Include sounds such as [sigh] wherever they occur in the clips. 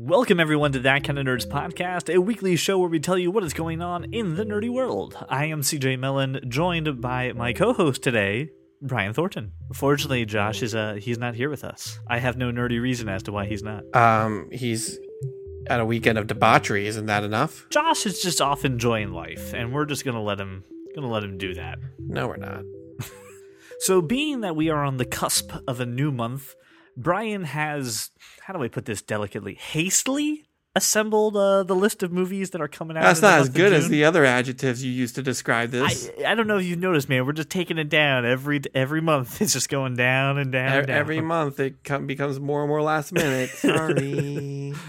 Welcome, everyone, to That Kind of Nerds podcast, a weekly show where we tell you what is going on in the nerdy world. I am CJ Mellon, joined by my co host today, Brian Thornton. Fortunately, Josh is uh, he's not here with us. I have no nerdy reason as to why he's not. Um, he's at a weekend of debauchery. Isn't that enough? Josh is just off enjoying life, and we're just gonna let him gonna let him do that. No, we're not. [laughs] So, being that we are on the cusp of a new month, Brian has how do I put this delicately? Hastily assembled uh, the list of movies that are coming out. That's not as good as the other adjectives you used to describe this. I, I don't know if you've noticed, man. We're just taking it down every every month. It's just going down and down. E- and down. Every month it com- becomes more and more last minute. [laughs] Sorry. [laughs]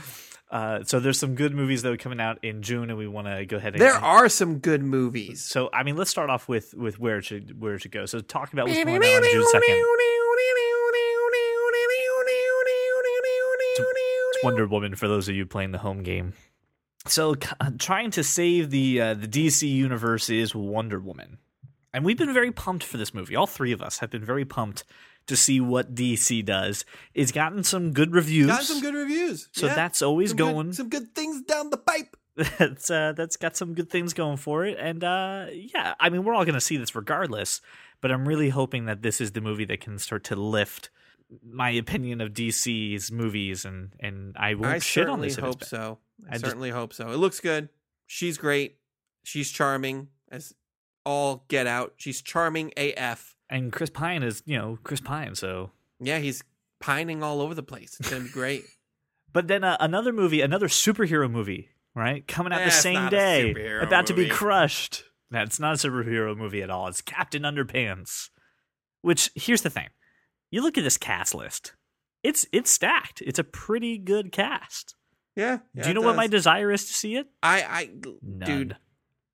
Uh, so there's some good movies that are coming out in June, and we want to go ahead and there are some good movies. So I mean, let's start off with with where it should where it should go. So talk about what's going on on June second. Wonder Woman for those of you playing the home game. So uh, trying to save the uh, the DC universe is Wonder Woman, and we've been very pumped for this movie. All three of us have been very pumped to see what DC does. It's gotten some good reviews. Got some good reviews. So Yeah. that's always Some good- going. some good things down the pipe. [laughs] that's uh, that's got some good things going for it, and uh, yeah, I mean we're all gonna see this regardless. But I'm really hoping that this is the movie that can start to lift my opinion of DC's movies, and and I won't I shit on certainly this. if hope so. I, I just- certainly hope so. It looks good. She's great. She's charming as all get out. She's charming AF. And Chris Pine is you know Chris Pine, so. Yeah, he's pining all over the place. It's gonna be great. [laughs] But then uh, another movie, another superhero movie, right, coming out Eh, the it's same not a day, superhero about to be crushed. That's not a superhero movie at all. It's Captain Underpants. Which here's the thing: you look at this cast list. It's it's stacked. It's a pretty good cast. Yeah. yeah, Do you know what my desire is to see it? I I None. dude,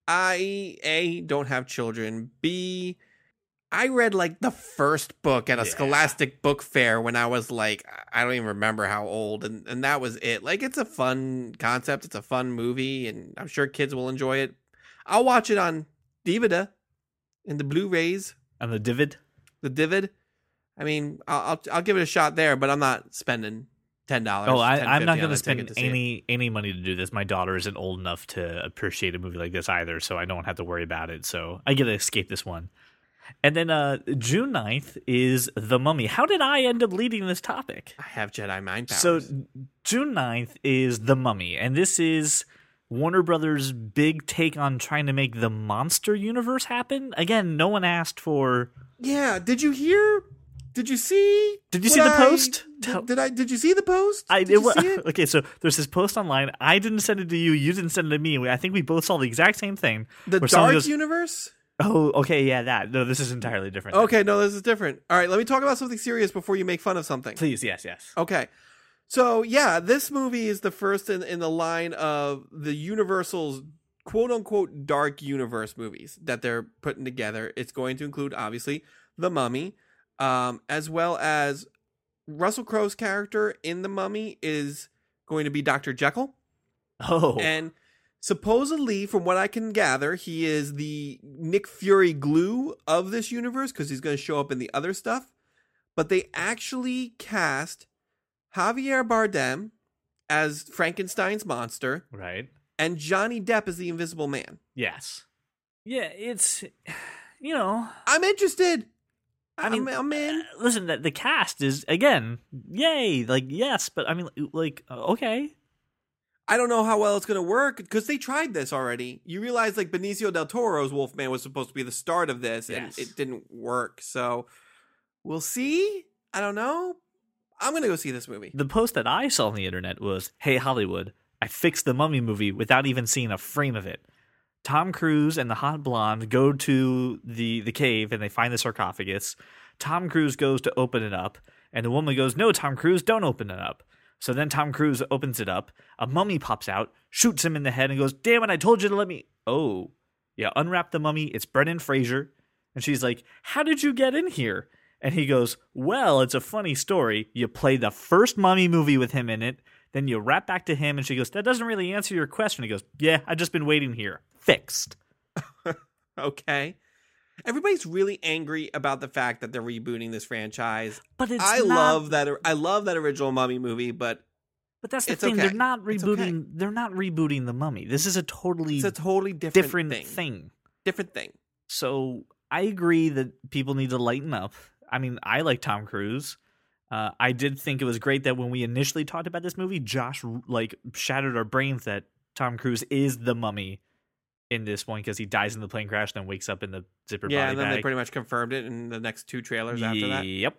I a don't have children. B I read like the first book at a Yeah. Scholastic book fair when I was like I don't even remember how old and and that was it. Like it's a fun concept, it's a fun movie and I'm sure kids will enjoy it. I'll watch it on DVD in the Blu-rays, on the Divid. the Divid. I mean, I'll I'll, I'll give it a shot there, but I'm not spending ten dollars. Oh, I, I'm not going to spend any any money to do this. My daughter isn't old enough to appreciate a movie like this either, so I don't have to worry about it. So I get to escape this one. And then uh, June 9th is The Mummy. How did I end up leading this topic? I have Jedi mind powers. So June 9th is The Mummy, and this is Warner Brothers' big take on trying to make the monster universe happen. Again, no one asked for. Yeah, did you hear? Did you see? Did you see the I- post? Did, did I? Did you see the post? I did you see it? [laughs] okay, so there's this post online. I didn't send it to you. You didn't send it to me. I think we both saw the exact same thing. The Dark goes- Universe. Oh, okay, yeah, that. No, this is entirely different. Okay, no, this is different. All right, let me talk about something serious before you make fun of something. please, yes, yes. Okay. So yeah, this movie is the first in, in the line of the Universal's quote unquote dark universe movies that they're putting together. It's going to include obviously the Mummy, um, as well as Russell Crowe's character in the Mummy is going to be Doctor Jekyll, Oh, and supposedly, from what I can gather, he is the Nick Fury glue of this universe because he's going to show up in the other stuff. But they actually cast Javier Bardem as Frankenstein's monster right. and Johnny Depp as the Invisible Man. Yes. Yeah, it's [sighs] you know. I'm interested. I mean, I'm, I'm in. uh, listen, the, the cast is again, yay, like yes, but I mean, like uh, okay, I don't know how well it's going to work because they tried this already. You realize like Benicio del Toro's Wolfman was supposed to be the start of this and it didn't work. So we'll see. I don't know. I'm going to go see this movie. The post that I saw on the internet was, "Hey Hollywood, I fixed the Mummy movie without even seeing a frame of it." Tom Cruise and the hot blonde go to the the cave and they find the sarcophagus. Tom Cruise goes to open it up, and the woman goes, "No, Tom Cruise, don't open it up." So then Tom Cruise opens it up. A mummy pops out, shoots him in the head, and goes, "Damn it! I told you to let me." Oh, yeah. Unwrap the mummy. It's Brendan Fraser, and she's like, "How did you get in here?" And he goes, Well, it's a funny story. You play the first mummy movie with him in it, then you wrap back to him, and she goes, That doesn't really answer your question. He goes, Yeah, I've just been waiting here. Fixed. [laughs] Okay. Everybody's really angry about the fact that they're rebooting this franchise. But it's I not- love that. I love that original Mummy movie, but But that's the It's thing. okay. They're not It's okay. rebooting. They're not rebooting the Mummy. This is a totally It's a totally different, different thing. thing. Different thing. So I agree that people need to lighten up. I mean, I like Tom Cruise. Uh, I did think it was great that when we initially talked about this movie, Josh like shattered our brains that Tom Cruise is the mummy in this one because he dies in the plane crash and then wakes up in the zipper Yeah, body and then they pretty much confirmed it in the next two trailers after that. Yep.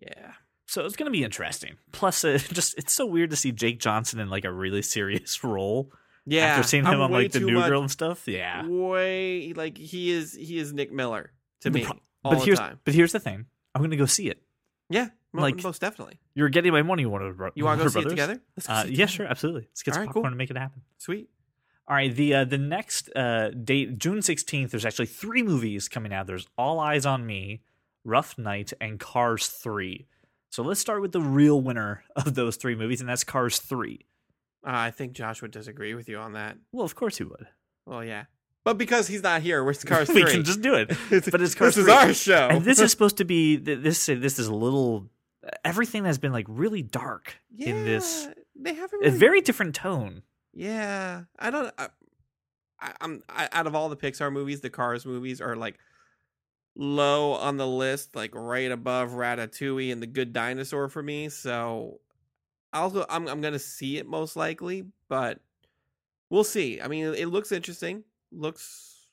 Yeah. So it's gonna be interesting. Plus, [laughs] uh, just it's so weird to see Jake Johnson in like a really serious [laughs] role Yeah. after seeing I'm him on like the New much- Girl and stuff. Yeah. Way like he is he is Nick Miller to The me pro- all but the here's time. but here's the thing. I'm gonna go see it. Yeah, like- most definitely. You're getting my money, Warner Bro- You want to go see it together? Let's go Uh, yeah, sure, absolutely. Let's get some All right, popcorn cool. and make it happen. Sweet. All right, the uh, the next uh, date, June sixteenth. There's actually three movies coming out. There's All Eyes on Me, Rough Night, and Cars Three. So let's start with the real winner of those three movies, and that's Cars Three. Uh, I think Josh would disagree with you on that. Well, of course he would. Well, yeah, but because he's not here, where's [laughs] Cars we Three? can just do it. [laughs] But it's Cars this is our show, And this is [laughs] supposed to be this. This is a little. Everything has been like really dark in this. Yeah, They haven't A very different tone. Yeah, I don't. I, I, out of all the Pixar movies, the Cars movies are like low on the list, like right above Ratatouille and The Good Dinosaur for me. So I'll go. I'm I'm gonna see it most likely, but we'll see. I mean, it looks interesting. Looks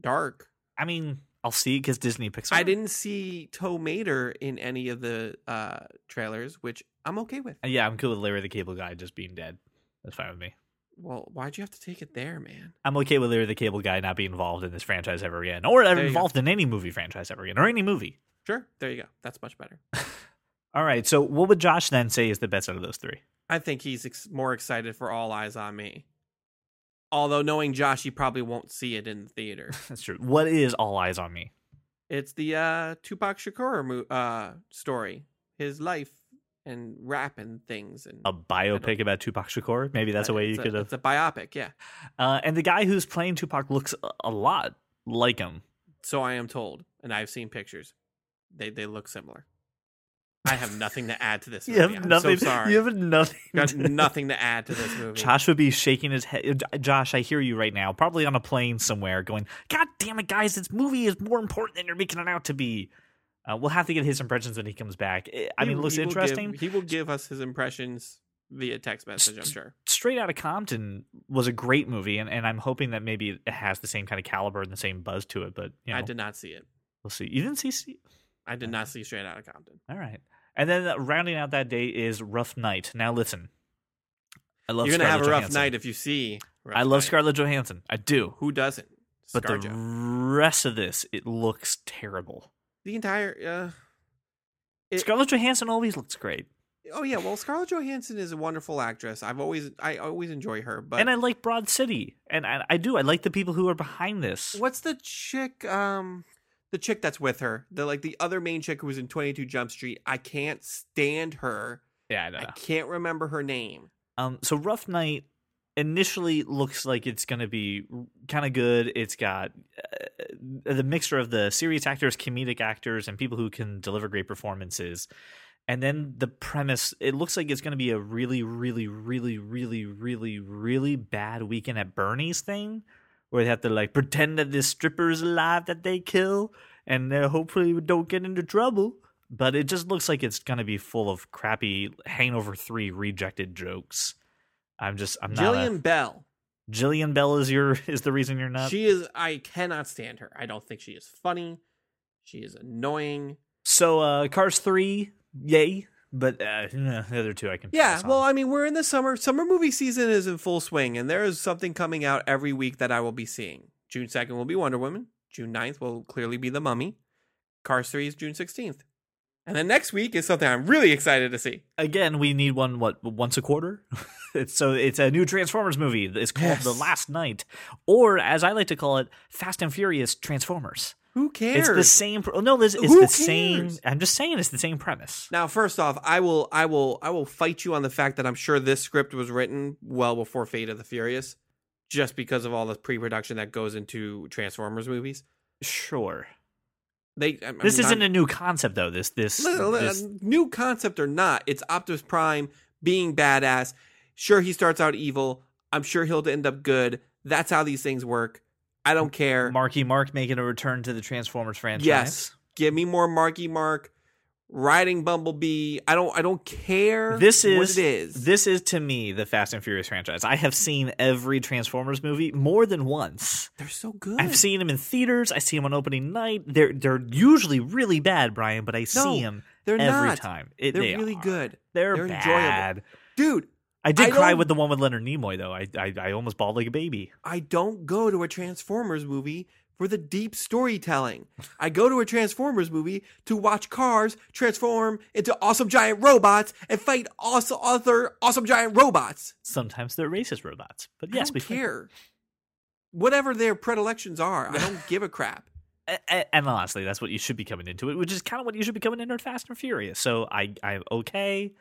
dark. I mean, I'll see because Disney Pixar. I didn't see Tow Mater in any of the uh trailers, which I'm okay with. Uh, Yeah, I'm cool with Larry the Cable Guy just being dead. That's fine with me. Well, why'd you have to take it there, man? I'm okay with Larry the Cable Guy not being involved in this franchise ever again, or ever you go. involved in any movie franchise ever again, or any movie. Sure, there you go. That's much better. [laughs] All right. So, what would Josh then say is the best out of those three? I think he's ex- more excited for All Eyes on Me. Although knowing Josh, he probably won't see it in the theater. [laughs] That's true. What is All Eyes on Me? it's the uh, Tupac Shakur mo- uh, story, his life and rap and things, and A biopic about Tupac Shakur? Maybe that's a way you could have. It's a biopic, yeah. Uh, and the guy who's playing Tupac looks a- a lot like him. So I am told, and I've seen pictures. They they look similar. I have nothing to add to this. You Movie. have I'm nothing. So sorry. You have nothing. Got to- nothing to add to this movie. Josh would be shaking his head. Josh, I hear you right now, probably on a plane somewhere, going, "God damn it, guys! This movie is more important than you're making it out to be." Uh, we'll have to get his impressions when he comes back. I- He- mean, it looks he will give- interesting. he will give us his impressions via text message. I'm sure. Straight Out of Compton was a great movie, and, and I'm hoping that maybe it has the same kind of caliber and the same buzz to it. But you know, I did not see it. we'll see. You didn't see? see? I did not see Straight Out of Compton. All right. And then uh, rounding out that day is Rough Night. Now listen, I love. You're gonna have a Scarlett rough Johansson. night if you see. Rough I love Night. Scarlett Johansson. I do. Who doesn't? But the ScarJo. rest of this, it looks terrible. the entire. Uh, It- Scarlett Johansson always looks great, oh yeah, well Scarlett Johansson is a wonderful actress. I've always I always enjoy her. But and I like Broad City, and I, I do. I like the people who are behind this. what's the chick? Um, the chick that's with her, the like the other main chick who was in Twenty Two Jump Street. I can't stand her. Yeah, I know. I can't remember her name. Um, so Rough Night initially looks like it's going to be kind of good. It's got uh, the mixture of the serious actors, comedic actors, and people who can deliver great performances. And then the premise, it looks like it's going to be a really, really, really, really, really, really bad weekend at Bernie's thing, where they have to like pretend that this stripper is alive that they kill, and uh, hopefully don't get into trouble. But it just looks like it's going to be full of crappy Hangover Three rejected jokes. I'm just, I'm not. Jillian A, Bell. Jillian Bell is your [laughs] is the reason you're not. She is. I cannot stand her. I don't think she is funny. She is annoying. so, uh Cars Three, yay! But uh, the other two I can. Yeah, pass on. well, I mean, we're in the summer. Summer movie season is in full swing, and there is something coming out every week that I will be seeing. June 2nd will be Wonder Woman. June 9th will clearly be The Mummy. Cars 3 is June 16th. And then next week is something I'm really excited to see. again, we need one. What once a quarter? [laughs] it's, so it's a new Transformers movie. It's called Yes. The Last Knight, or as I like to call it, Fast and Furious Transformers. Who cares? It's the same. Pro- no, this it's Who the same. I'm just saying it's the same premise. Now, first off, I will, I will, I will fight you on the fact that I'm sure this script was written well before Fate of the Furious, just because of all the pre-production that goes into Transformers movies. Sure. They, I- I This mean, isn't I'm- a new concept though. This this, Li- li- this new concept or not, it's Optimus Prime being badass. Sure, he starts out evil. I'm sure he'll end up good. That's how these things work. I don't care. Marky Mark making a return to the Transformers franchise. Yes. Give me more Marky Mark riding Bumblebee. I don't I don't care This what is it is. this is to me the Fast and Furious franchise. I have seen every Transformers movie more than once. They're so good. I've seen them in theaters. I see them on opening night. They're they're usually really bad, Brian, but I see them They're every not. time. It, They're they really are. good. They're, They're enjoyable. Dude, I did I cry with the one with Leonard Nimoy though. I, I I almost bawled like a baby. I don't go to a Transformers movie for the deep storytelling. I go to a Transformers movie to watch cars transform into awesome giant robots and fight awesome other awesome giant robots. Sometimes they're racist robots, but yes, we fight- care. Whatever their predilections are, I don't [laughs] give a crap. A- a- And honestly, that's what you should be coming into it, which is kind of what you should be coming into Fast and Furious. So I I'm okay.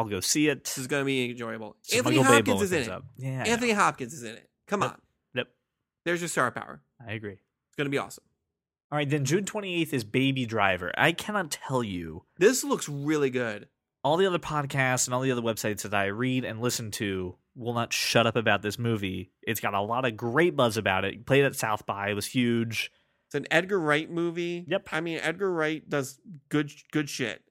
I'll go see it. This is going to be enjoyable. So Anthony Michael Hopkins is in it. up. Yeah, Anthony know. Hopkins is in it. Come Yep. on. Yep. There's your star power. I agree. It's going to be awesome. All right, then June 28th is Baby Driver. I cannot tell you This looks really good. all the other podcasts and all the other websites that I read and listen to will not shut up about this movie. It's got a lot of great buzz about it. Played at South by, it was huge. It's an Edgar Wright movie. Yep. I mean, Edgar Wright does good good shit.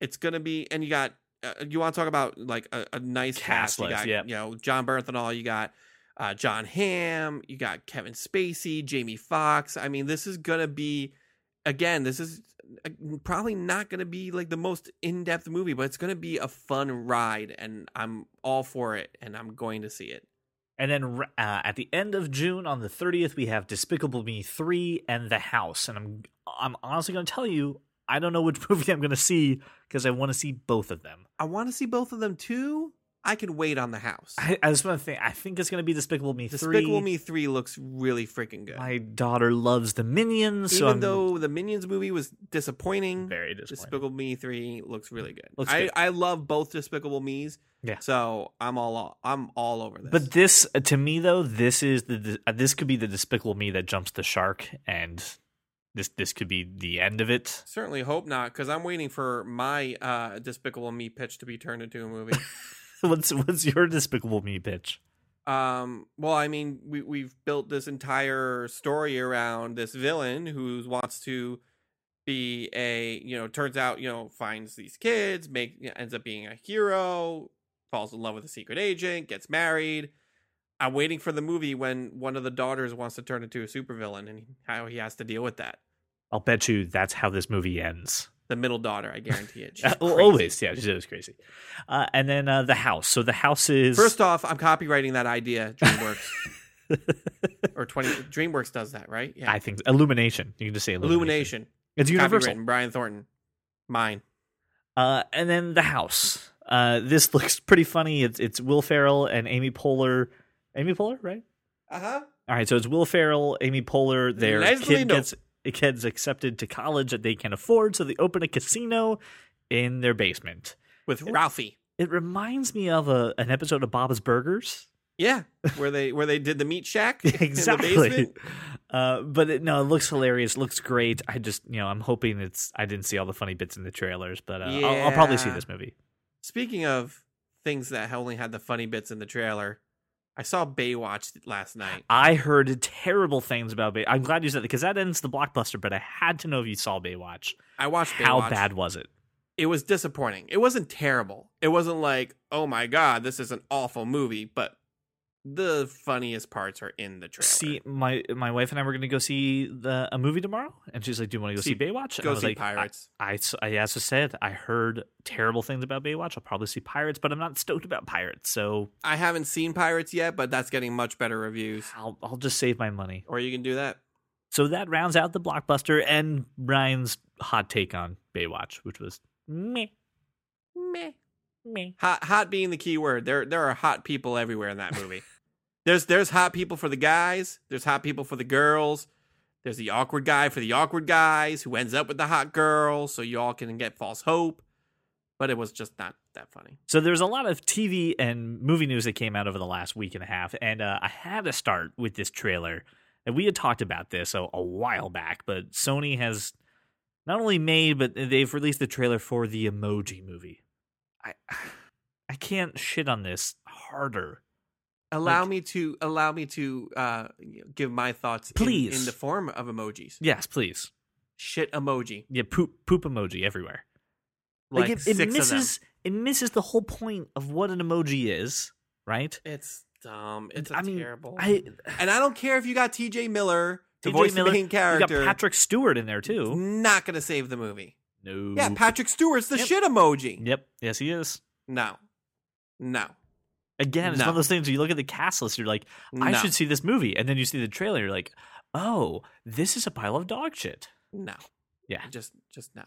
It's gonna be, and you got. Uh, you want to talk about like a, a nice Cast cast? You got, you know, Jon Bernthal. You got uh, Jon Hamm. You got Kevin Spacey, Jamie Foxx. I mean, this is gonna be, again, this is uh, probably not gonna be like the most in depth movie, but it's gonna be a fun ride, and I'm all for it, and I'm going to see it. And then uh, at the end of June on the 30th, we have Despicable Me 3 and The House. And I'm I'm honestly going to tell you, I don't know which [laughs] movie I'm going to see because I want to see both of them. I want to see both of them too. I could wait on the house. I, I just want to think. I think it's going to be Despicable Me 3. Despicable Me Three looks really freaking good. My daughter loves the Minions, so Even I'm though the Minions movie was disappointing, very disappointed. Despicable Me Three looks really good. Looks I good. I love both Despicable Me's. Yeah. So I'm all I'm all over this. But this, to me though, this is the uh, this could be the Despicable Me that jumps the shark, and this this could be the end of it. certainly hope not, because I'm waiting for my uh, Despicable Me pitch to be turned into a movie. [laughs] what's what's your Despicable Me pitch? um. Well, I mean, we we've built this entire story around this villain who wants to be a you know turns out you know finds these kids make ends up being a hero falls in love with a secret agent gets married i'm waiting for the movie when one of the daughters wants to turn into a supervillain and how he has to deal with that I'll bet you that's how this movie ends. the middle daughter i guarantee it [laughs] She's Uh, always, yeah, she was crazy. Uh, and then uh, the house. So the house is first off i'm copyrighting that idea dreamworks [laughs] or 20 dreamworks does that right yeah I think Illumination. You can just say Illumination. illumination It's universal. brian thornton mine Uh, and then the house. Uh, this [laughs] looks pretty funny. It's it's Will Ferrell and Amy Poehler. Amy Poehler, right? uh-huh All right, so it's Will Ferrell, Amy Poehler. Their kid gets kids accepted to college that they can afford, so they open a casino in their basement. with ralphie It reminds me of a an episode of Bob's Burgers. Yeah, where they where they did the meat shack [laughs] in the exactly. basement. Uh, but it, no, it looks hilarious. Looks great. I just, you know, I'm hoping it's. I didn't see all the funny bits in the trailers, but uh, I'll, I'll probably see this movie. Speaking of things that only had the funny bits in the trailer, I saw Baywatch last night. I heard terrible things about Bay. I'm glad you said that because that ends the blockbuster. But I had to know if you saw Baywatch. I watched Baywatch. How Baywatch. bad was it? It was disappointing. It wasn't terrible. It wasn't like, oh my god, this is an awful movie. But the funniest parts are in the trailer. See, my my wife and I were going to go see the a movie tomorrow, and she's like, "Do you want to go see, See- Baywatch?" And I go was see like, I- Pirates. I, s- I as I said, I heard terrible things about Baywatch. I'll probably see Pirates, but I'm not stoked about Pirates, so I, haven't seen Pirates yet, but that's getting much better reviews. I'll I'll just save my money. Or you can do that. So that rounds out the blockbuster and Ryan's hot take on Baywatch, which was meh, Meh. meh. Hot, hot being the key word. There, there are hot people everywhere in that movie. [laughs] there's, there's hot people for the guys. There's hot people for the girls. There's the awkward guy for the awkward guys who ends up with the hot girl, so you all can get false hope. But it was just not that funny. So there's a lot of TV and movie news that came out over the last week and a half, and uh, I had to start with this trailer. And we had talked about this a, a while back, but Sony has not only made, but they've released the trailer for the Emoji Movie. I [sighs] I can't shit on this harder. Allow Like- me to allow me to uh, give my thoughts in- in, the form of emojis. Yes, please. Shit emoji. Yeah, poop poop emoji everywhere. Like, it, six it of misses it misses the whole point of what an emoji is, right? It's dumb. It's a I mean, terrible. I and I don't care if you got T.J. Miller to voice Miller, the main character. you got Patrick Stewart in there too. Not gonna save the movie. No. Yeah, Patrick Stewart's the Yep. shit emoji. Yep. Yes, he is. No, no, Again, it's No. one of those things. Where you look at the cast list, you're like, I no, should see this movie, and then you see the trailer, you're like, oh, this is a pile of dog shit. no. Yeah. just just no.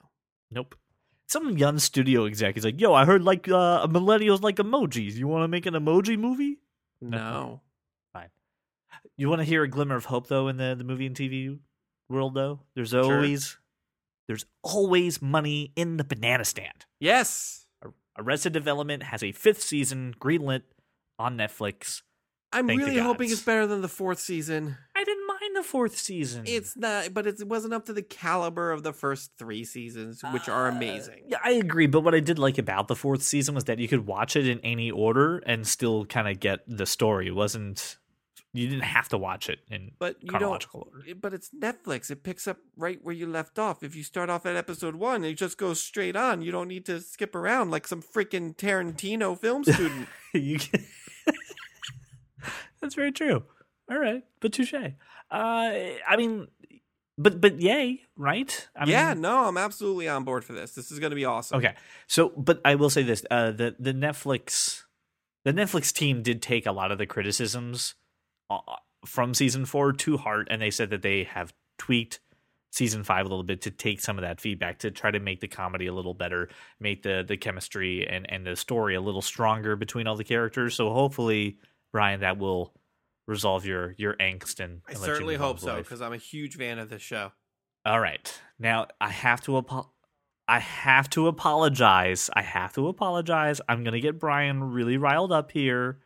Nope. Some young studio exec is like, yo, I heard like uh, millennials like emojis. You want to make an emoji movie? No. Fine. You want to hear a glimmer of hope though in the, the movie and TV world though? There's always there's always money in the banana stand. Yes. Arrested Development has a fifth season greenlit on Netflix. I'm Thank really hoping it's better than the fourth season. I didn't mind the fourth season. It's not, but it wasn't up to the caliber of the first three seasons, which are Uh, amazing. Yeah, I agree. But what I did like about the fourth season was that you could watch it in any order and still kind of get the story. It wasn't you didn't have to watch it in But you chronological don't. order. But it's Netflix. It picks up right where you left off. If you start off at episode one, it just goes straight on. You don't need to skip around like some freaking Tarantino film [laughs] student. you can... [laughs] That's very true. All right, but touche. Uh, I mean, but but yay, right? I yeah, mean, no, I'm absolutely on board for this. This is going to be awesome. Okay, so but I will say this: uh, the the Netflix the Netflix team did take a lot of the criticisms Uh, uh, from season four to heart, and they said that they have tweaked season five a little bit to take some of that feedback to try to make the comedy a little better, make the the chemistry and and the story a little stronger between all the characters. So hopefully, Brian, that will resolve your your angst and, I and you certainly move hope so because I'm a huge fan of this show. All right. Now I have to apo- I have to apologize. I have to apologize. I'm going to get Brian really riled up here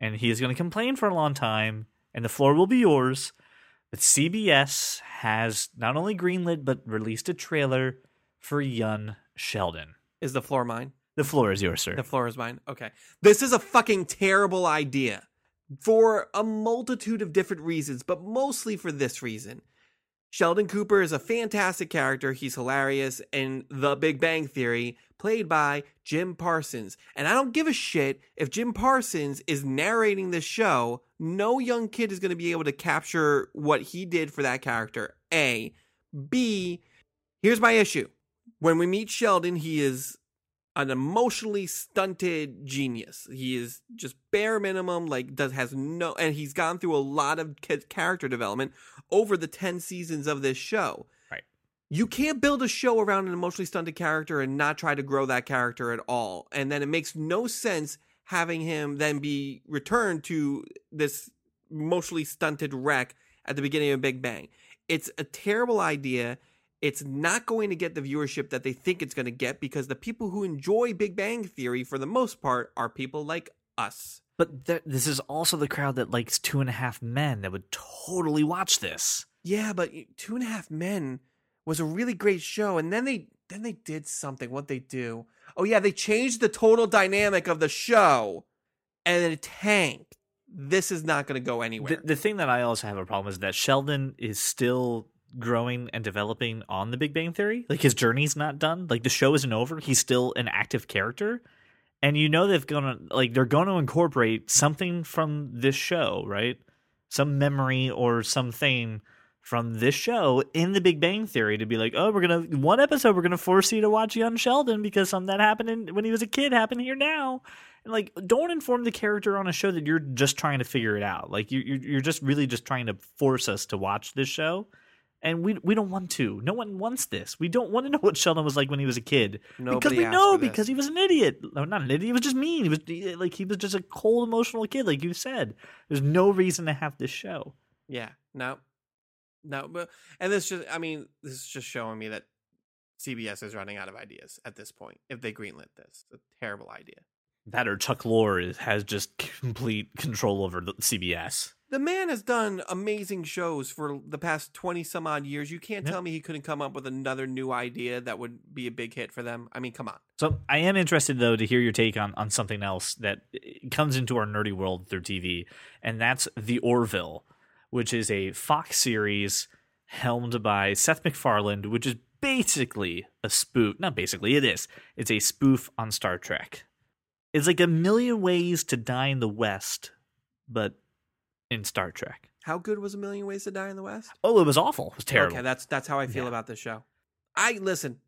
and he is going to complain for a long time and the floor will be yours. But CBS has not only greenlit but released a trailer for Young Sheldon. Is the floor mine? The floor is yours, sir. The floor is mine. Okay. This is a fucking terrible idea for a multitude of different reasons, but mostly for this reason. Sheldon Cooper is a fantastic character. He's hilarious And The Big Bang Theory, played by Jim Parsons. And I don't give a shit if Jim Parsons is narrating this show. No young kid is going to be able to capture what he did for that character. A. B. Here's my issue. When we meet Sheldon, he is an emotionally stunted genius. He is just bare minimum, like does has no, and he's gone through a lot of character development over the ten seasons of this show. You can't build a show around an emotionally stunted character and not try to grow that character at all, and then it makes no sense having him then be returned to this emotionally stunted wreck at the beginning of Big Bang. It's a terrible idea it's not going to get the viewership that they think it's going to get because the people who enjoy Big Bang Theory for the most part are people like us. but th- this is also the crowd that likes Two and a Half Men that would totally watch this. Yeah, but Two and a Half Men was a really great show, and then they then they did something. What they do? Oh yeah, they changed the total dynamic of the show, and it tanked. This is not going to go anywhere. The, the thing that I also have a problem is that Sheldon is still growing and developing on the Big Bang Theory. Like his journey's not done. Like the show isn't over. He's still an active character. And you know they've gonna like they're going to incorporate something from this show, right? Some memory or something from this show in the Big Bang Theory to be like, oh, we're gonna one episode we're gonna force you to watch young Sheldon because something that happened in, when he was a kid happened here now. And like, don't inform the character on a show that you're just trying to figure it out. Like you, you're you're just really just trying to force us to watch this show, and we we don't want to. No one wants this. We don't want to [laughs] know what Sheldon was like when he was a kid because we know because he was an idiot. No, not an idiot. He was just mean. He was like he was just a cold, emotional kid, like you said. There's no reason to have this show. Yeah, no, no, but and this just, I mean, this is just showing me that CBS is running out of ideas at this point. If they greenlit this, it's a terrible idea. That or Chuck Lorre has just complete control over the CBS. The man has done amazing shows for the past 20 some odd years. You can't Yep. tell me he couldn't come up with another new idea that would be a big hit for them. I mean, come on. So I am interested though to hear your take on on something else that uh, comes into our nerdy world through TV, and that's The Orville, which is a Fox series helmed by Seth MacFarlane, which is basically a spoof. Not basically, it is. It's a spoof on Star Trek. It's like a million ways to die in the West, but in Star Trek. How good was A Million Ways to Die in the West? Oh, it was awful. It was terrible. Okay, that's that's how I feel Yeah. about this show. I listen.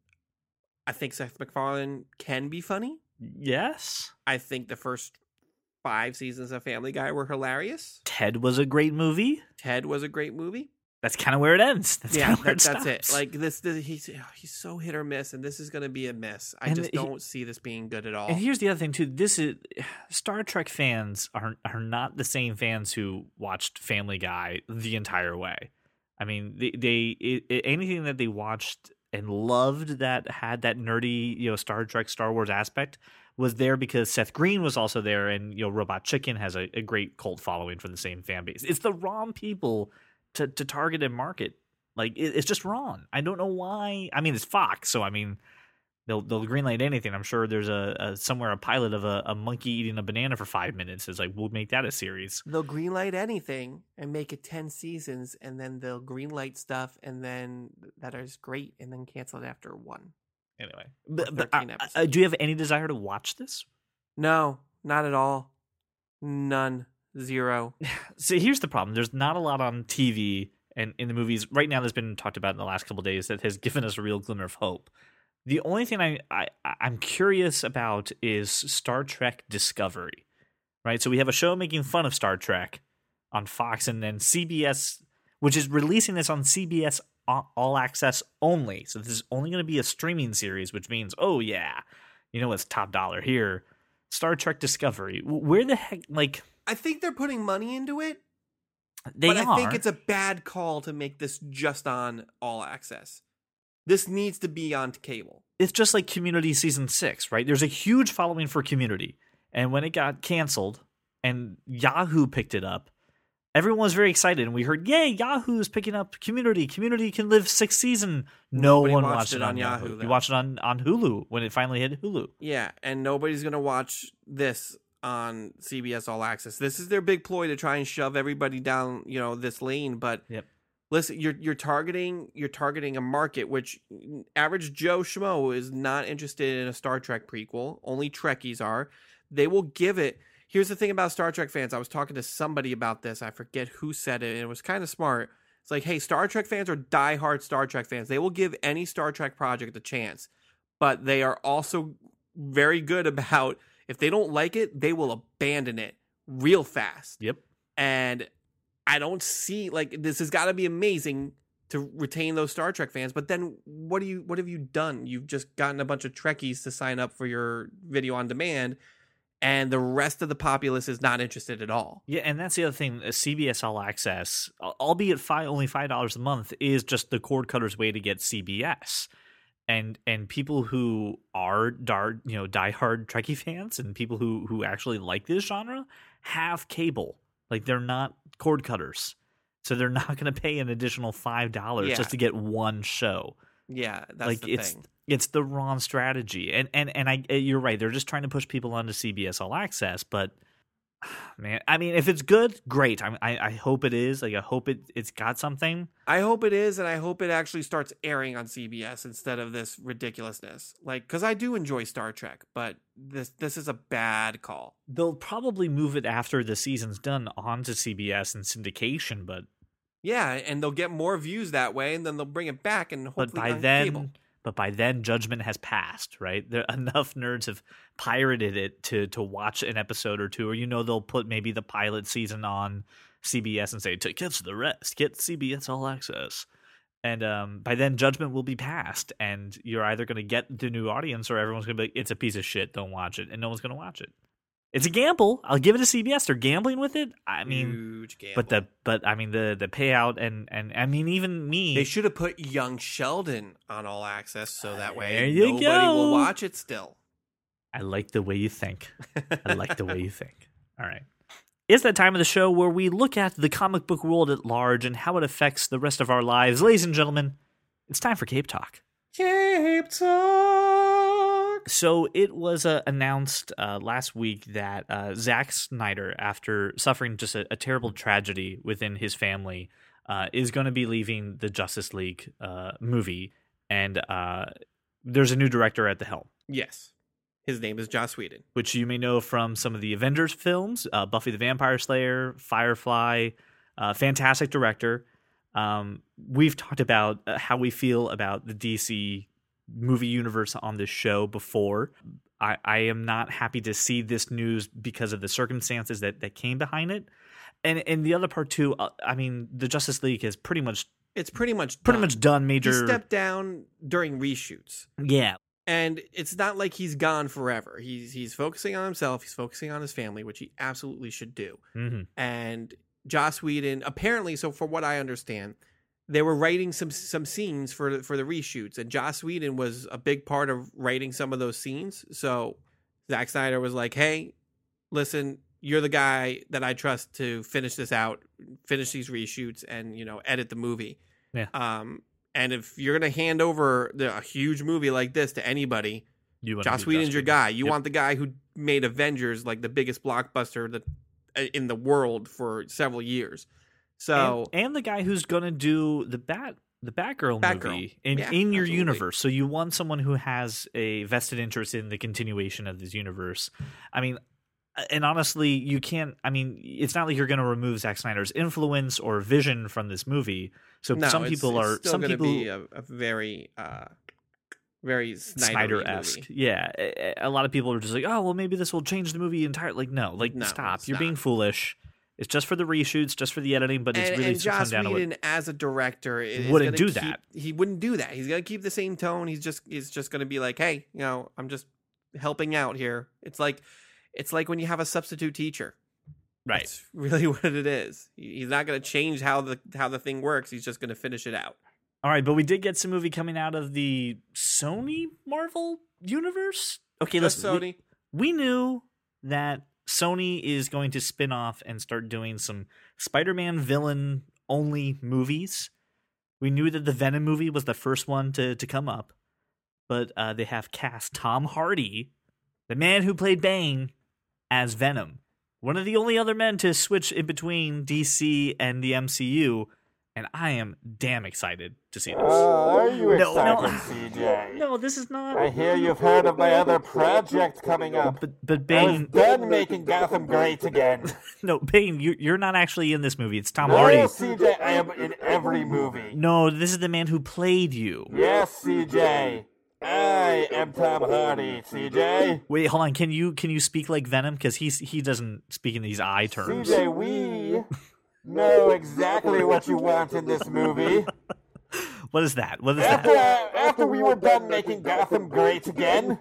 I think Seth MacFarlane can be funny. yes. I think the first five seasons of Family Guy were hilarious. Ted was a great movie. Ted was a great movie. That's kind of where it ends. [laughs] That's yeah, where that- it that's it. Like this, this he's oh, he's so hit or miss, and this is going to be a miss. I And just he- don't see this being good at all. And here's the other thing too. This is [sighs] Star Trek fans are are not the same fans who watched Family Guy the entire way. I mean, they, they it, it- anything that they watched and loved that had that nerdy, you know, Star Trek, Star Wars aspect was there because Seth Green was also there, and you know, Robot Chicken has a, a great cult following from the same fan base. It's the wrong people to to target and market. Like it, it's just wrong. I don't know why. I mean, it's Fox, so I mean, they'll they'll greenlight anything. I'm sure there's a, a somewhere a pilot of a, a monkey eating a banana for five minutes. Is like we'll make that a series. they'll greenlight anything and make it 10 seasons and then they'll greenlight stuff and then that is great and then cancel it after one Anyway, but, but uh, uh, do you have any desire to watch this? no not at all none zero [laughs] See, here's the problem. There's not a lot on TV and in the movies right now that's been talked about in the last couple days that has given us a real glimmer of hope. The only thing I, I I'm curious about is Star Trek Discovery, right? So we have a show making fun of Star Trek on Fox, and then CBS, which is releasing this on CBS All Access only. So this is only going to be a streaming series, which means, oh yeah, you know what's top dollar here? Star Trek Discovery. Where the heck, like i think they're putting money into it they but are. i think it's a bad call to make this just on all access this needs to be on cable it's just like Community season six, right? There's a huge following for Community, and when it got canceled and Yahoo picked it up, everyone was very excited, and we heard, "Yay, Yahoo's picking up Community! Community can live six season." No Nobody one watched watched, it on on Yahoo, Yahoo. You watched it on on Hulu when it finally hit Hulu. Yeah, and nobody's gonna watch this on CBS All Access. This is their big ploy to try and shove everybody down, you know, this lane. But Yep. listen, you're you're targeting you're targeting a market which mm, average Joe Schmo is not interested in a Star Trek prequel. Only Trekkies are. They will give it. Here's the thing about Star Trek fans. I was talking to somebody about this. I forget who said it, and it was kind of smart. It's like, hey, Star Trek fans are diehard Star Trek fans. They will give any Star Trek project a chance, but they are also very good [laughs] about if they don't like it, they will abandon it real fast. Yep. And I don't see like this has got to be amazing to retain those Star Trek fans. But then what do you what have you done? You've just gotten a bunch of Trekkies to sign up for your video on demand, and the rest of the populace is not interested at all. Yeah, and that's the other thing. uh, CBS All Access, albeit five, only five dollars a month, is just the cord cutter's way to get CBS. And and people who are dar, you know diehard Trekkie fans and people who who actually like this genre have cable. Like they're not cord cutters, so they're [laughs] not going to pay an additional five dollars Yeah. just to get one show. Yeah, that's like the it's thing. It's the wrong strategy. And and and I eh, you're right. They're just trying to push people onto CBS All Access, but [sighs] man, I mean, if it's good, great. I I, I hope it is. Like I hope it it's got something. I hope it is, and I hope it actually starts airing on CBS instead of this ridiculousness. Like, because I do enjoy Star Trek, but this this is a bad call. They'll probably move it after the season's done onto CBS and syndication, but Yeah, and they'll get more views that way, and then they'll bring it back, and hopefully but by then cable. But by then judgment has passed right? There [laughs] enough nerds have pirated it to to watch an episode or two or you know they'll put maybe the pilot season on cbs and say to catch the rest get cbs all access. And um, by then judgment will be passed and you're either going to get the new audience or everyone's going to be like it's a piece of shit don't watch it and no one's going to watch it it's a gamble i'll give it to cbs they're gambling with it i mean huge gamble. but the but i mean the the payout and and i mean even me they should have put Young Sheldon on All Access, so ah, that way There you nobody go. will watch it. Still, I like the way you think. I [laughs] like the way you think. All right. It's that time of the show where we look at the comic book world at large and how it affects the rest of our lives. Ladies and gentlemen, it's time for Cape Talk. Cape Talk. So it was uh, announced uh, last week that uh, Zack Snyder, after suffering just a, a terrible tragedy within his family, uh, is going to be leaving the Justice League uh, movie, and uh, there's a new director at the helm. Yes. His name is Joss Whedon. which you may know from some of the Avengers films, uh, Buffy the Vampire Slayer, Firefly. Uh, fantastic director. Um, we've talked about how we feel about the DC movie universe on this show before. I, I am not happy to see this news because of the circumstances that, that came behind it. And and the other part too, uh, I mean, the Justice League has pretty much It's pretty much pretty done. much done He major. stepped down during reshoots. yeah, And it's not like he's gone forever. He's he's focusing on himself. He's focusing on his family, which he absolutely should do. hmm And Joss Whedon, apparently, so for what I understand, they were writing some some scenes for the, for the reshoots, and Joss Whedon was a big part of writing some of those scenes. So Zack Snyder was like, "Hey, listen, you're the guy that I trust to finish this out, finish these reshoots, and you know, edit the movie." Yeah. Um, and if you're gonna hand over the, a huge movie like this to anybody, you Joss do Whedon's Joss your guy. You Yep. want the guy who made Avengers like the biggest blockbuster that in the world for several years. So and, and the guy who's going to do the bat the Batgirl, Batgirl. movie in Yeah, in your absolutely. universe. So you want someone who has a vested interest in the continuation of this universe. I mean, and honestly, you can't. I mean, it's not like you're going to remove Zack Snyder's influence or vision from this movie. So no, some it's- people it's are still some people be a, a very uh, very Snyder Snyder-esque. Yeah, a, a lot of people are just like, oh, well, maybe this will change the movie entirely. Like, no, like No, stop. You're being foolish. It's just for the reshoots, just for the editing, but it's and, really and to come Joss down to what Whedon as a director is Wouldn't do keep- that. He wouldn't do that. He's gonna keep the same tone. He's just he's just gonna be like, hey, you know, I'm just helping out here. It's like it's like when you have a substitute teacher. right. That's really [laughs] what it is. He's not gonna change how the how the thing works. He's just gonna finish it out. All right, but we did get some movie coming out of the Sony Marvel universe. Okay, listen, we- We, knew that Sony is going to spin off and start doing some Spider-Man villain only movies. We knew that the Venom movie was the first one to to come up, but uh, they have cast Tom Hardy, the man who played Bane, as Venom. One of the only other men to switch in between DC and the MCU, and I am damn excited to see this. Oh, are you No, no. excited, [laughs] CJ? No, this is not. I hear you've heard of my other project coming up. But but I was Bane, done making Gotham great again. [laughs] no Bane, you you're not actually in this movie. It's Tom No, Hardy. CJ, I am in every movie. No, this is the man who played you. Yes, CJ. I am Tom Hardy, CJ. Wait, hold on. Can you can you speak like Venom? Because he's he doesn't speak in these eye terms. CJ, we know exactly what you want in this movie. What is that? What is After, that? after we were done making Gotham great again,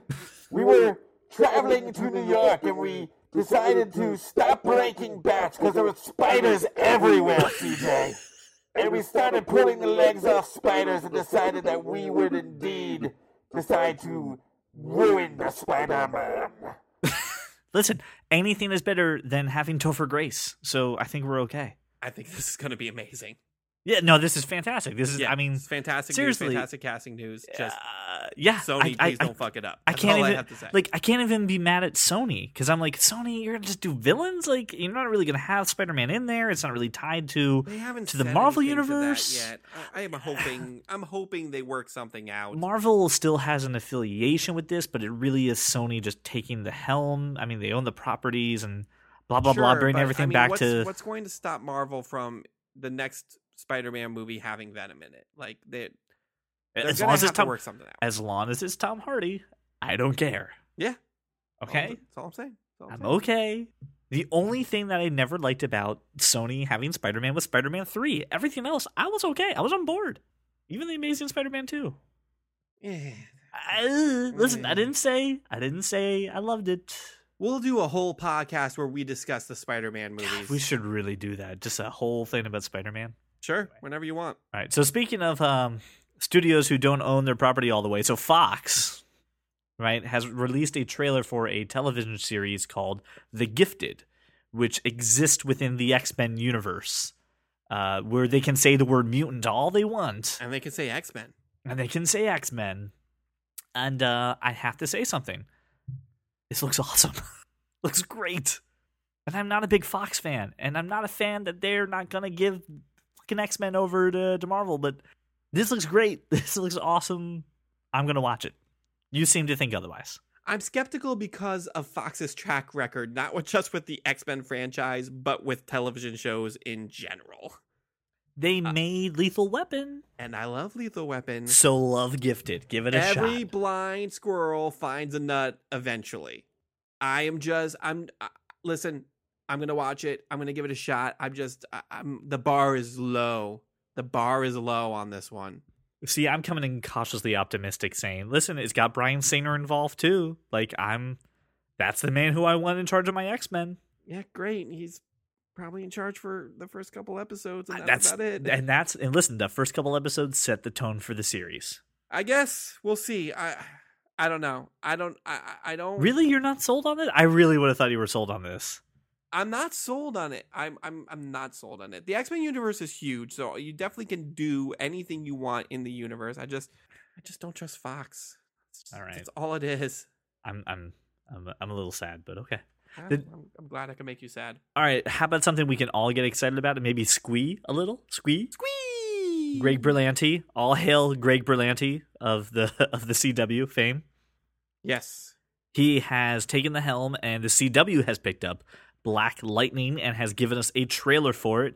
we were traveling to New York and we decided to stop breaking bats because there were spiders everywhere, CJ. And we started pulling the legs off spiders and decided that we would indeed decide to ruin the Spider-Man. [laughs] Listen, anything is better than having Topher Grace. So I think we're okay. I think this is gonna be amazing. Yeah, no, this is fantastic. This is, Yeah, I mean, fantastic seriously. news, fantastic casting news. Just uh, yeah. Sony, I, please I, don't fuck it up. I can't even I have to say. like I can't even be mad at Sony because I'm like Sony, you're gonna just do villains. Like you're not really gonna have Spider-Man in there. It's not really tied to they haven't to the Marvel to universe. yet. I, I am hoping. I'm hoping they work something out. Marvel still has an affiliation with this, but it really is Sony just taking the helm. I mean, they own the properties and blah blah blah, bring everything I mean, back what's, to. what's going to stop Marvel from the next Spider-Man movie having Venom in it? Like they, as long as it's to Tom, work something out. as long as it's Tom Hardy, I don't care. Yeah. Okay, that's all I'm saying. All I'm I'm saying. okay. The only thing that I never liked about Sony having Spider-Man was Spider-Man Three. Everything else, I was okay. I was on board. Even the Amazing Spider-Man Two. Yeah. I, listen, I didn't say I didn't say I loved it. We'll do a whole podcast where we discuss the Spider-Man movies. We should really do that. Just a whole thing about Spider-Man. Sure, whenever you want. All right. So speaking of um, studios who don't own their property all the way, so Fox, right, has released a trailer for a television series called The Gifted, which exists within the X Men universe, uh, where they can say the word mutant all they want, And they can say X Men. and they can say X Men. And uh, I have to say something. This looks awesome. [laughs] looks great. And I'm not a big Fox fan, and I'm not a fan that they're not gonna give fucking X Men over to, to Marvel. But this looks great. [laughs] This looks awesome. I'm gonna watch it. You seem to think otherwise. I'm skeptical because of Fox's track record, not just with the X Men franchise, but with television shows in general. They Uh, made Lethal Weapon, And I love Lethal Weapon. so love Gifted. Give it a Every shot. Every blind squirrel finds a nut eventually. I am just I'm uh, listen, I'm going to watch it. I'm going to give it a shot. I'm just I, I'm the bar is low. The bar is low on this one. See, I'm coming in cautiously optimistic, saying, "Listen, it's got Bryan Singer involved too. Like, I'm that's the man who I want in charge of my X Men. Yeah, great. He's probably in charge for the first couple episodes and uh, that's, That's about it. and that's and listen, the first couple episodes set the tone for the series. I guess we'll see. I I don't know. I don't I I don't Really, you're not sold on it? I really would have thought you were sold on this. I'm not sold on it. I'm I'm I'm not sold on it. The X-Men universe is huge, so you definitely can do anything you want in the universe. I just I just don't trust Fox. That's, All right. That's all it is. I'm I'm I'm I'm a little sad, but okay. I'm, Did- I'm, I'm glad I can make you sad. All right, how about something we can all get excited about and maybe squee a little? Squee? Squee! Greg Berlanti. All hail Greg Berlanti of the [laughs] of the CW fame. Yes. He has taken the helm and the CW has picked up Black Lightning and has given us a trailer for it.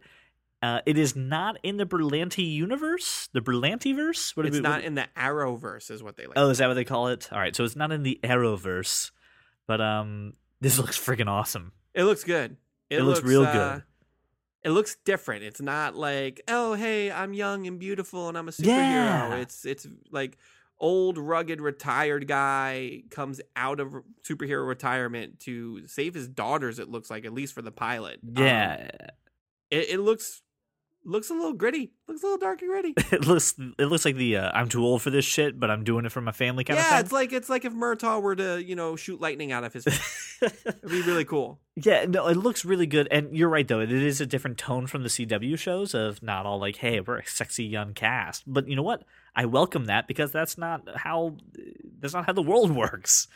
Uh, it is not in the Berlanti universe, the Berlanti verse. What It's we- not what- in the Arrowverse, is what they like. Oh, is that what they call it? All right, so it's not in the Arrowverse, but um, this looks freaking awesome. It looks good. It looks real uh, good. It looks different. It's not like, oh hey, I'm young and beautiful and I'm a superhero. Yeah. It's it's like old rugged retired guy comes out of superhero retirement to save his daughters. It looks like at least for the pilot. Um, Yeah, it, it looks looks a little gritty. Looks a little dark and gritty. [laughs] it looks it looks like the uh, I'm too old for this shit, but I'm doing it for my family kind yeah, of thing. Yeah, it's like it's like if Murtaugh were to you know shoot lightning out of his face. [laughs] It'd be really cool. Yeah, no, it looks really good, and you're right though. It is a different tone from the CW shows of not all like, "Hey, we're a sexy young cast," but you know what? I welcome that because that's not how that's not how the world works.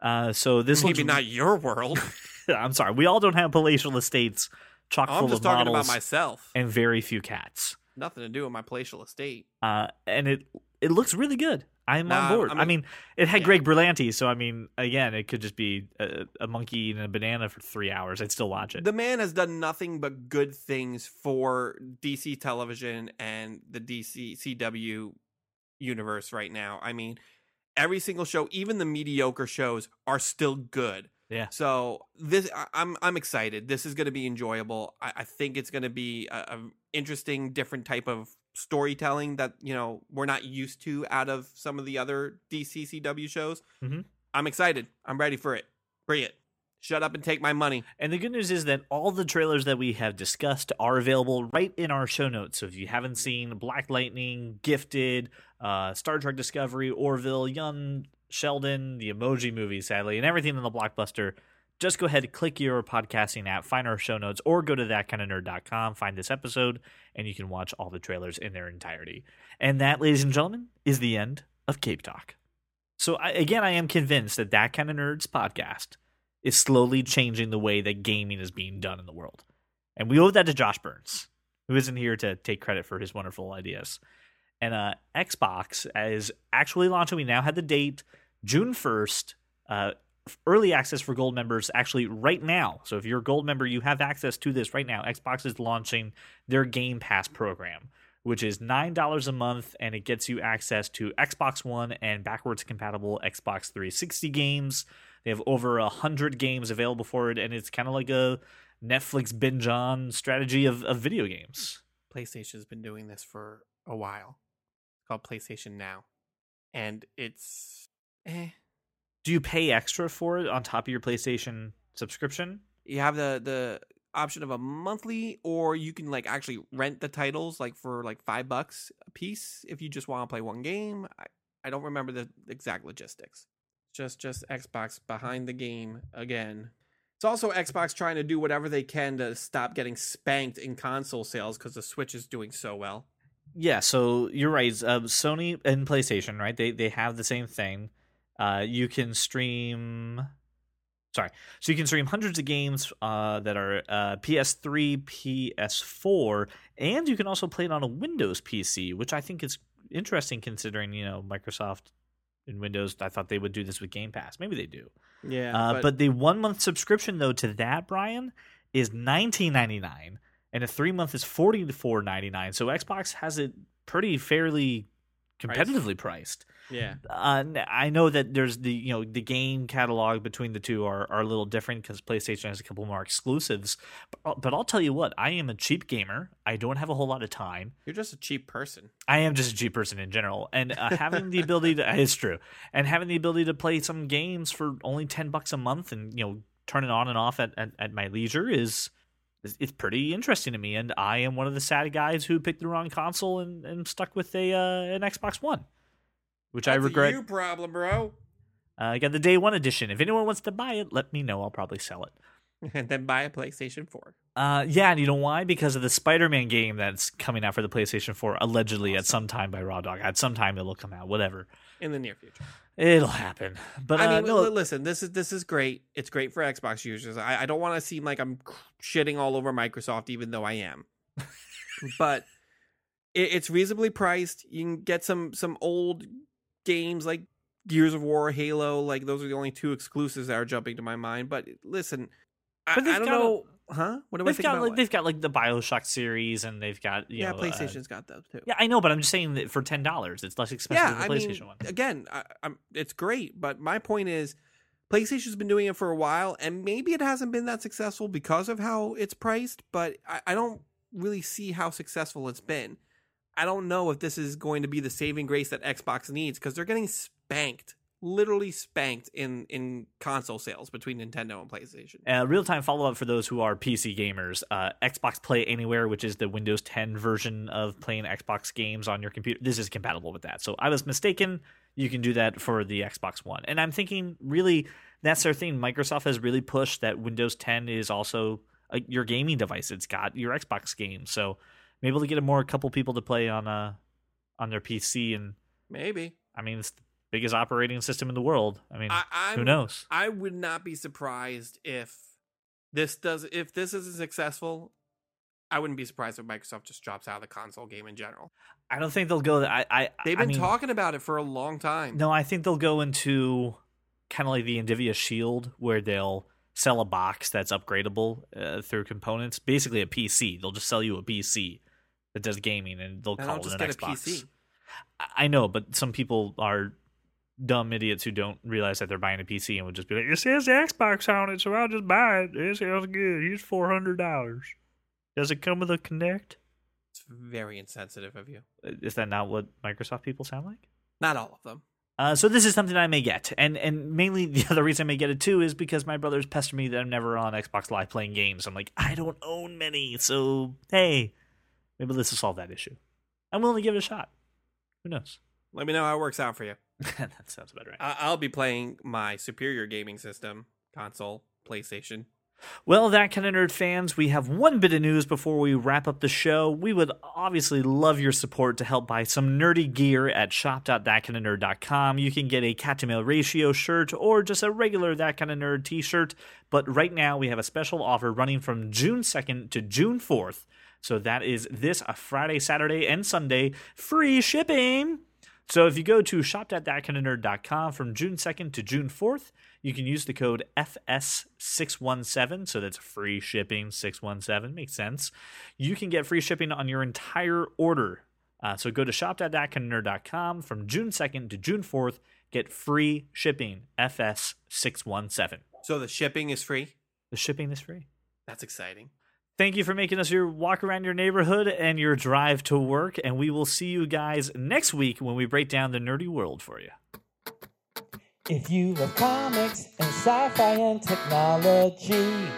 Uh, so this Maybe looks, not your world. [laughs] I'm sorry, we all don't have palatial estates chock I'm full just of talking models about myself. and very few cats. Nothing to do with my palatial estate. Uh, and it it looks really good. I'm on board. I a- mean, it had yeah. Greg Berlanti, so I mean, again, it could just be a, a monkey eating a banana for three hours. I'd still watch it. The man has done nothing but good things for DC television and the DC CW universe right now. I mean, every single show, even the mediocre shows, are still good. Yeah. So this, I, I'm I'm excited. This is going to be enjoyable. I, I think it's going to be a, a interesting, different type of storytelling that you know we're not used to out of some of the other DC CW shows. Mhm. I'm excited. I'm ready for it. Bring it. Shut up and take my money. And the good news is that all the trailers that we have discussed are available right in our show notes. So if you haven't seen Black Lightning, Gifted, uh, Star Trek Discovery, Orville, Young Sheldon, the Emoji Movie, sadly, and everything in the blockbuster, just go ahead, click your podcasting app, find our show notes, or go to thatkindofnerd.com, find this episode, and you can watch all the trailers in their entirety. And that, ladies and gentlemen, is the end of Cape Talk. So I, again, I am convinced that that kind of nerds podcast is slowly changing the way that gaming is being done in the world. And we owe that to Josh Burns, who isn't here to take credit for his wonderful ideas. And uh, Xbox is actually launching. We now have the date, June 1st. Uh, early access for gold members actually right now. So if you're a gold member, you have access to this right now. Xbox is launching their Game Pass program, which is $9 a month and it gets you access to Xbox One and backwards compatible Xbox 360 games. They have over a hundred games available for it, and it's kind of like a Netflix binge on strategy of, of video games. PlayStation's been doing this for a while. It's called PlayStation Now. And it's eh. Do you pay extra for it on top of your PlayStation subscription? You have the the option of a monthly or you can like actually rent the titles like for like 5 bucks a piece if you just want to play one game. I, I don't remember the exact logistics. Just just Xbox behind the game again. It's also Xbox trying to do whatever they can to stop getting spanked in console sales because the Switch is doing so well. Yeah, so you're right. Uh, Sony and PlayStation, right? They they have the same thing. Uh, you can stream. Sorry, so you can stream hundreds of games uh, that are uh, PS3, PS4, and you can also play it on a Windows PC, which I think is interesting considering you know Microsoft and Windows. I thought they would do this with Game Pass. Maybe they do. Yeah, Uh, but, the one month subscription though to that Brian is nineteen ninety nine, and a three month is forty four ninety nine. So Xbox has it pretty fairly competitively priced. yeah, Uh, I know that there's the you know the game catalog between the two are, are a little different because PlayStation has a couple more exclusives. But, but I'll tell you what, I am a cheap gamer. I don't have a whole lot of time. you're just a cheap person. I am just a cheap person in general, and uh, having the ability to [laughs] it's true, and having the ability to play some games for only ten bucks a month, and you know turn it on and off at, at, at my leisure is is- it's pretty interesting to me. And I am one of the sad guys who picked the wrong console and, and stuck with a uh, an Xbox One, which I That's a regret. you problem, bro. Uh, I got the day one edition. If anyone wants to buy it, let me know. I'll probably sell it. and [laughs] then buy a PlayStation 4. Uh, yeah, and you know why? Because of the Spider-Man game that's coming out for the PlayStation 4, allegedly at some time by Raw Dog. At some time it'll come out. Whatever. in the near future. It'll happen. But I uh, mean, no, li- listen, this is this is great. It's great for Xbox users. I, I don't want to seem like I'm shitting all over Microsoft, even though I am. but it, it's reasonably priced. You can get some some old games like Gears of War, Halo. Like those are the only two exclusives that are jumping to my mind. But listen, I, I don't got a- know, huh? What do I they've think got about like what? they've got like the Bioshock series, and they've got you yeah, know, uh, PlayStation's got those too. yeah, I know, but I'm just saying that for ten dollars, it's less expensive yeah, than the I PlayStation mean, one. again, I, I'm, it's great, but my point is, PlayStation's been doing it for a while, and maybe it hasn't been that successful because of how it's priced. But I, I don't really see how successful it's been. I don't know if this is going to be the saving grace that Xbox needs because they're getting spanked, literally spanked in in console sales between Nintendo and PlayStation. Uh, Real time follow up for those who are PC gamers. Uh, Xbox Play Anywhere, which is the Windows 10 version of playing Xbox games on your computer, this is compatible with that. So I was mistaken. You can do that for the Xbox One. And I'm thinking, really, that's their thing. Microsoft has really pushed that Windows 10 is also uh, your gaming device. It's got your Xbox games. So maybe able to get a more couple people to play on uh, on their PC. And Maybe I mean, it's the biggest operating system in the world. I mean, I, I'm, who knows? I would not be surprised if this does if this isn't successful. I wouldn't be surprised if Microsoft just drops out of the console game in general. I don't think they'll go. I, I They've I been mean, talking about it for a long time. No, I think they'll go into kind of like the Nvidia Shield, where they'll sell a box that's upgradable uh, through components. Basically, a PC. They'll just sell you a PC that does gaming, and they'll Then call I'll it just an get a Xbox. PC. I- I know, but some people are dumb idiots who don't realize that they're buying a PC and would just be like, "It says Xbox on it, so I'll just buy it. It sounds good. Here's four hundred dollars." Does it come with a Kinect? It's very insensitive of you. Is that not what Microsoft people sound like? Not all of them. Uh, so this is something I may get, and and mainly [laughs] the other reason I may get it too is because my brothers pester me that I'm never on Xbox Live playing games. I'm like, I don't own many, so hey, maybe this will solve that issue. I'm willing to give it a shot. Who knows? Let me know how it works out for you. [laughs] that sounds about right. I- I'll be playing my superior gaming system console, PlayStation. Well, that kind of nerd fans, we have one bit of news before we wrap up the show. We would obviously love your support to help buy some nerdy gear at shop.thatkindofnerd.com. You can get a cat to mail ratio shirt or just a regular That Kind of Nerd t shirt. But right now, we have a special offer running from June 2nd to June 4th. So that is this a Friday, Saturday, and Sunday. Free shipping. So if you go to shop.thatkindofnerd.com from June 2nd to June 4th, you can use the code FS617. So that's free shipping 617. Makes sense. You can get free shipping on your entire order. Uh, so go to shop.thatkindofnerd.com from June 2nd to June 4th. Get free shipping FS617. So the shipping is free. The shipping is free. That's exciting. Thank you for making us your walk around your neighborhood and your drive to work. And we will see you guys next week when we break down the nerdy world for you. If you love comics and sci-fi and technology,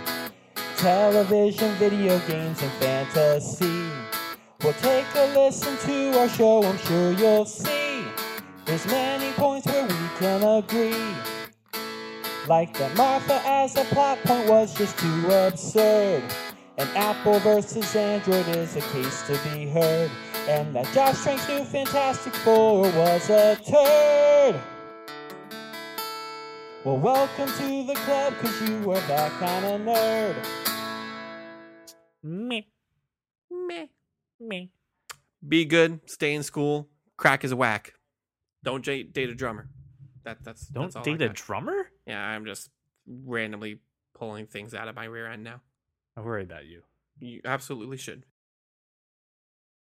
television, video games, and fantasy, well, take a listen to our show. I'm sure you'll see there's many points where we can agree. Like that Martha as a plot point was just too absurd. And Apple versus Android is a case to be heard. And that Josh Trank's new Fantastic Four was a turd. Well, welcome to the club, cause you are that kind of nerd. Meh. Meh. Meh. Be good. Stay in school. Crack is a whack. Don't j- date a drummer. That that's Don't that's all I date a drummer? Yeah, I'm just randomly pulling things out of my rear end now. I worry about you. You absolutely should.